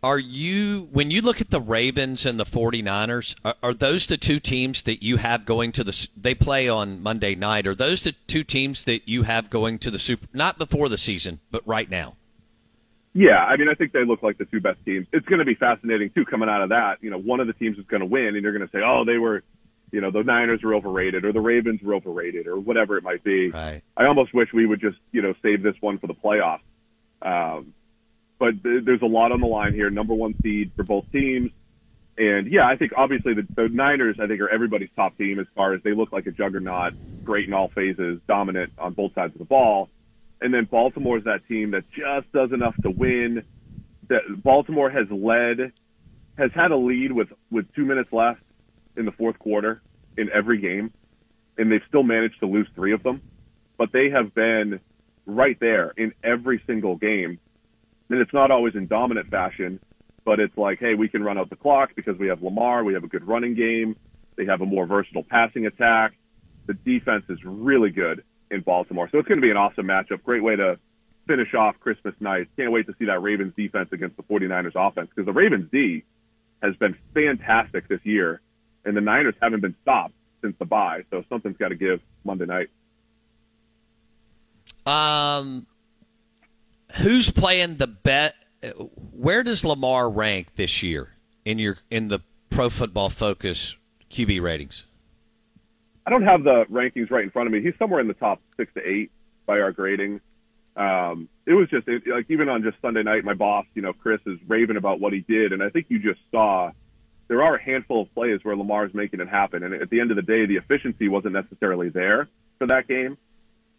Are you, when you look at the Ravens and the 49ers, are, are, those the two teams that you have going to the, they play on Monday night, are those the two teams that you have going to the Super, not before the season, but right now? Yeah, I mean, I think they look like the two best teams. It's going to be fascinating, too, coming out of that. You know, one of the teams is going to win, and you're going to say, oh, they were, you know, the Niners were overrated, or the Ravens were overrated, or whatever it might be. Right. I almost wish we would just, you know, save this one for the playoffs. Um, but th- there's a lot on the line here. Number one seed for both teams. And yeah, I think obviously the, the Niners, I think, are everybody's top team as far as they look like a juggernaut, great in all phases, dominant on both sides of the ball. And then Baltimore is that team that just does enough to win. That Baltimore has led, has had a lead with with two minutes left in the fourth quarter in every game, and they've still managed to lose three of them. But they have been right there in every single game and it's not always in dominant fashion, but it's like, hey, we can run out the clock because we have Lamar, we have a good running game, they have a more versatile passing attack. The defense is really good in Baltimore. So it's going to be an awesome matchup. Great way to finish off Christmas night. Can't wait to see that Ravens defense against the 49ers offense because the Ravens D has been fantastic this year, and the Niners haven't been stopped since the bye. So something's got to give Monday night. Um, who's playing the bet? Where does Lamar rank this year in your in the Pro Football Focus QB ratings? I don't have the rankings right in front of me. He's somewhere in the top six to eight by our grading. Um, it was just it, like even on just Sunday night, my boss, you know, Chris is raving about what he did, and I think you just saw there are a handful of plays where Lamar's making it happen, and at the end of the day, the efficiency wasn't necessarily there for that game,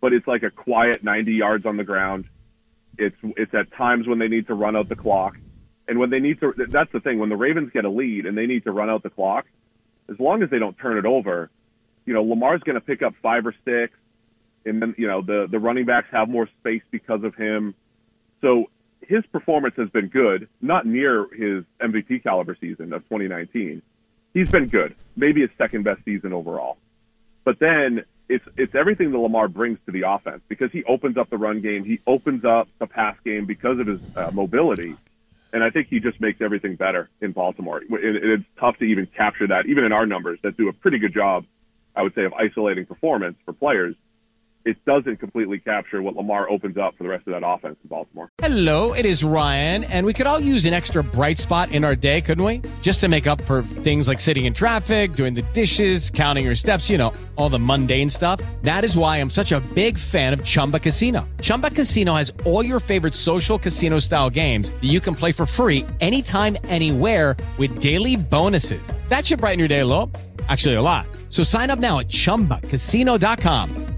but it's like a quiet 90 yards on the ground, it's it's at times when they need to run out the clock, and when they need to. That's the thing. When the Ravens get a lead and they need to run out the clock, as long as they don't turn it over, you know Lamar's going to pick up five or six, and then you know the the running backs have more space because of him. So his performance has been good, not near his MVP caliber season of 2019. He's been good, maybe his second best season overall. But then it's it's everything that Lamar brings to the offense because he opens up the run game, he opens up the pass game because of his uh, mobility, and I think he just makes everything better in Baltimore. It, it's tough to even capture that, even in our numbers that do a pretty good job, I would say, of isolating performance for players it doesn't completely capture what Lamar opens up for the rest of that offense in Baltimore. Hello, it is Ryan, and we could all use an extra bright spot in our day, couldn't we? Just to make up for things like sitting in traffic, doing the dishes, counting your steps, you know, all the mundane stuff. That is why I'm such a big fan of Chumba Casino. Chumba Casino has all your favorite social casino style games that you can play for free anytime, anywhere with daily bonuses. That should brighten your day a little. Actually, a lot. So sign up now at ChumbaCasino.com.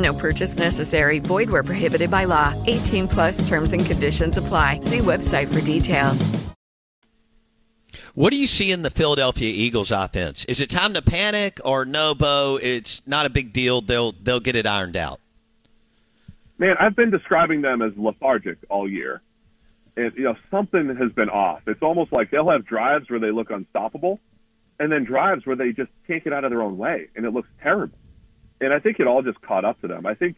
No purchase necessary. Void where prohibited by law. 18 plus terms and conditions apply. See website for details. What do you see in the Philadelphia Eagles offense? Is it time to panic or no, Bo? It's not a big deal. They'll they'll get it ironed out. Man, I've been describing them as lethargic all year. And you know, something has been off. It's almost like they'll have drives where they look unstoppable and then drives where they just can't get out of their own way and it looks terrible. And I think it all just caught up to them. I think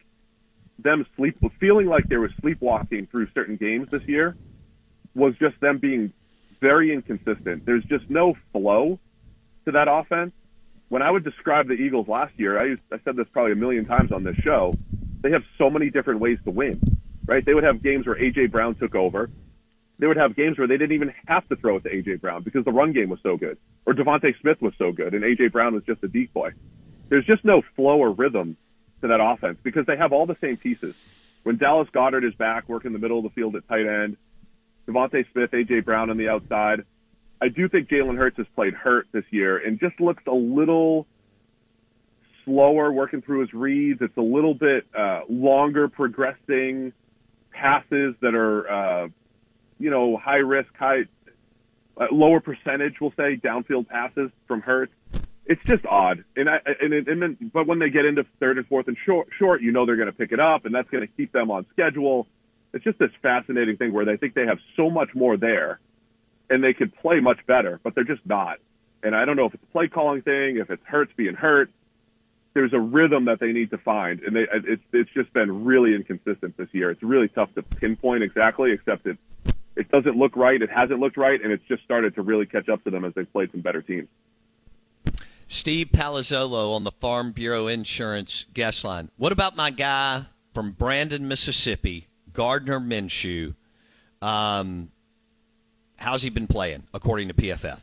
them sleep feeling like they were sleepwalking through certain games this year was just them being very inconsistent. There's just no flow to that offense. When I would describe the Eagles last year, I, used, I said this probably a million times on this show. They have so many different ways to win, right? They would have games where AJ Brown took over. They would have games where they didn't even have to throw it to AJ Brown because the run game was so good, or DeVonta Smith was so good, and AJ Brown was just a decoy. There's just no flow or rhythm to that offense because they have all the same pieces. When Dallas Goedert is back, working the middle of the field at tight end, DeVonta Smith, AJ Brown on the outside. I do think Jalen Hurts has played hurt this year and just looks a little slower working through his reads. It's a little bit uh, longer progressing passes that are, uh, you know, high risk, high uh, lower percentage, we'll say, downfield passes from Hurts. It's just odd, and I and, and then but when they get into third and fourth and short, short, you know they're going to pick it up, and that's going to keep them on schedule it's just this fascinating thing where they think they have so much more there and they could play much better, but they're just not. And I don't know if it's a play calling thing, if it's Hurts being hurt. There's a rhythm that they need to find, and they, it's it's just been really inconsistent this year. It's really tough to pinpoint exactly, except it it doesn't look right. It hasn't looked right, and it's just started to really catch up to them as they've played some better teams. Steve Palazzolo on the Farm Bureau Insurance guest line. What about my guy from Brandon, Mississippi, Gardner Minshew. Um, how's he been playing, according to PFF?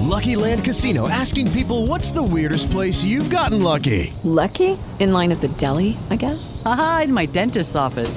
Lucky Land Casino asking people what's the weirdest place you've gotten lucky? Lucky? In line at the deli, I guess? Aha, in my dentist's office.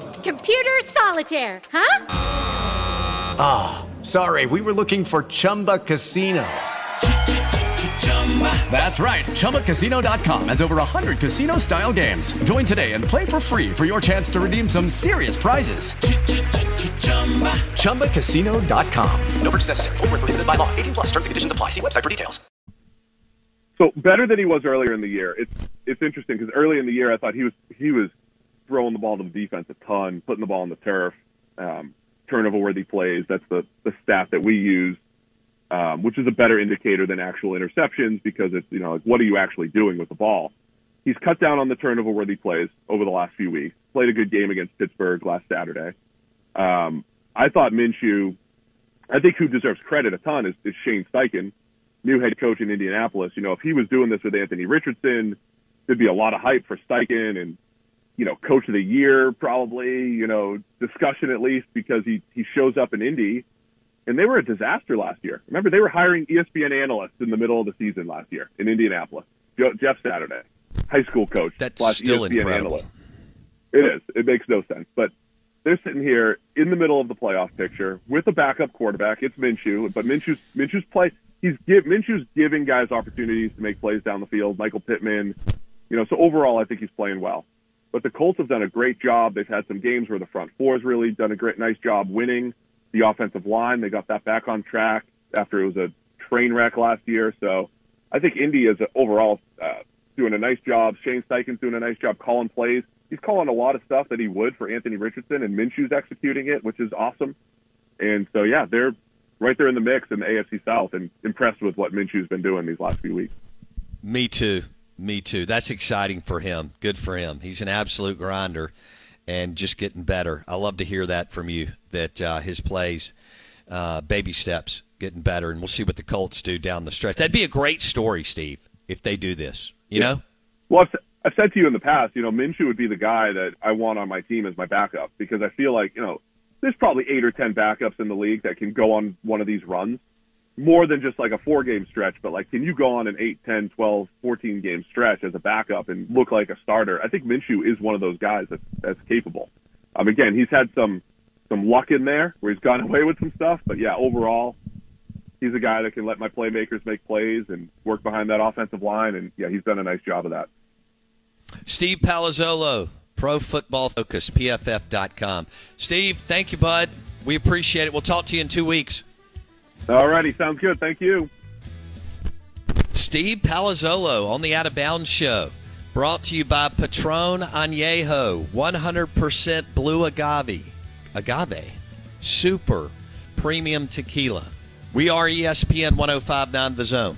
Computer solitaire, huh? Ah, oh, sorry. We were looking for Chumba Casino. That's right. ChumbaCasino.com has over 100 casino style games. Join today and play for free for your chance to redeem some serious prizes. ChumbaCasino.com. No purchase necessary. Full prohibited by law. 18 plus terms and conditions apply. See website for details. So better than he was earlier in the year. It's it's interesting because early in the year I thought he was he was throwing the ball to the defense a ton, putting the ball on the turf, um, turnover worthy plays. That's the the stat that we use um, which is a better indicator than actual interceptions because it's, you know, like what are you actually doing with the ball? He's cut down on the turnover worthy plays over the last few weeks, played a good game against Pittsburgh last Saturday. Um, I thought Minshew, I think who deserves credit a ton is, is Shane Steichen, new head coach in Indianapolis. You know, if he was doing this with Anthony Richardson, there'd be a lot of hype for Steichen and, you know, coach of the year probably, you know, discussion at least because he, he shows up in Indy and they were a disaster last year. Remember, they were hiring ESPN analysts in the middle of the season last year in Indianapolis. Jeff Saturday, high school coach That's slash still ESPN incredible. analyst. It is. It makes no sense. But they're sitting here in the middle of the playoff picture with a backup quarterback. It's Minshew, but Minshew's Minshew's play. He's give Minshew's giving guys opportunities to make plays down the field. Michael Pittman, you know. So overall, I think he's playing well. But the Colts have done a great job. They've had some games where the front four has really done a great, nice job winning. The offensive line, they got that back on track after it was a train wreck last year. So I think Indy is overall uh, doing a nice job. Shane Steichen's doing a nice job calling plays. He's calling a lot of stuff that he would for Anthony Richardson, and Minshew's executing it, which is awesome. And so, yeah, they're right there in the mix in the AFC South, and impressed with what Minshew's been doing these last few weeks. Me too. Me too. That's exciting for him. Good for him. He's an absolute grinder and just getting better. I love to hear that from you. That uh, his plays, uh, baby steps, getting better, and we'll see what the Colts do down the stretch. That'd be a great story, Steve, if they do this. You yeah. know. Well, I've, I've said to you in the past, you know, Minshew would be the guy that I want on my team as my backup because I feel like you know there's probably eight or ten backups in the league that can go on one of these runs more than just like a four game stretch, but like, can you go on an 8, 10, 12, 14 game stretch as a backup and look like a starter? I think Minshew is one of those guys that's, that's capable. Um, again, he's had some, some luck in there where he's gone away with some stuff, but yeah, overall, he's a guy that can let my playmakers make plays and work behind that offensive line. And yeah, he's done a nice job of that. Steve Palazzolo, Pro Football Focus, PFF.com. Steve, thank you, bud. We appreciate it. We'll talk to you in two weeks. All righty, sounds good. Thank you. Steve Palazzolo on the Out of Bounds Show. Brought to you by Patron Añejo, 100% blue agave. Agave. Super premium tequila. We are ESPN 1059 The Zone.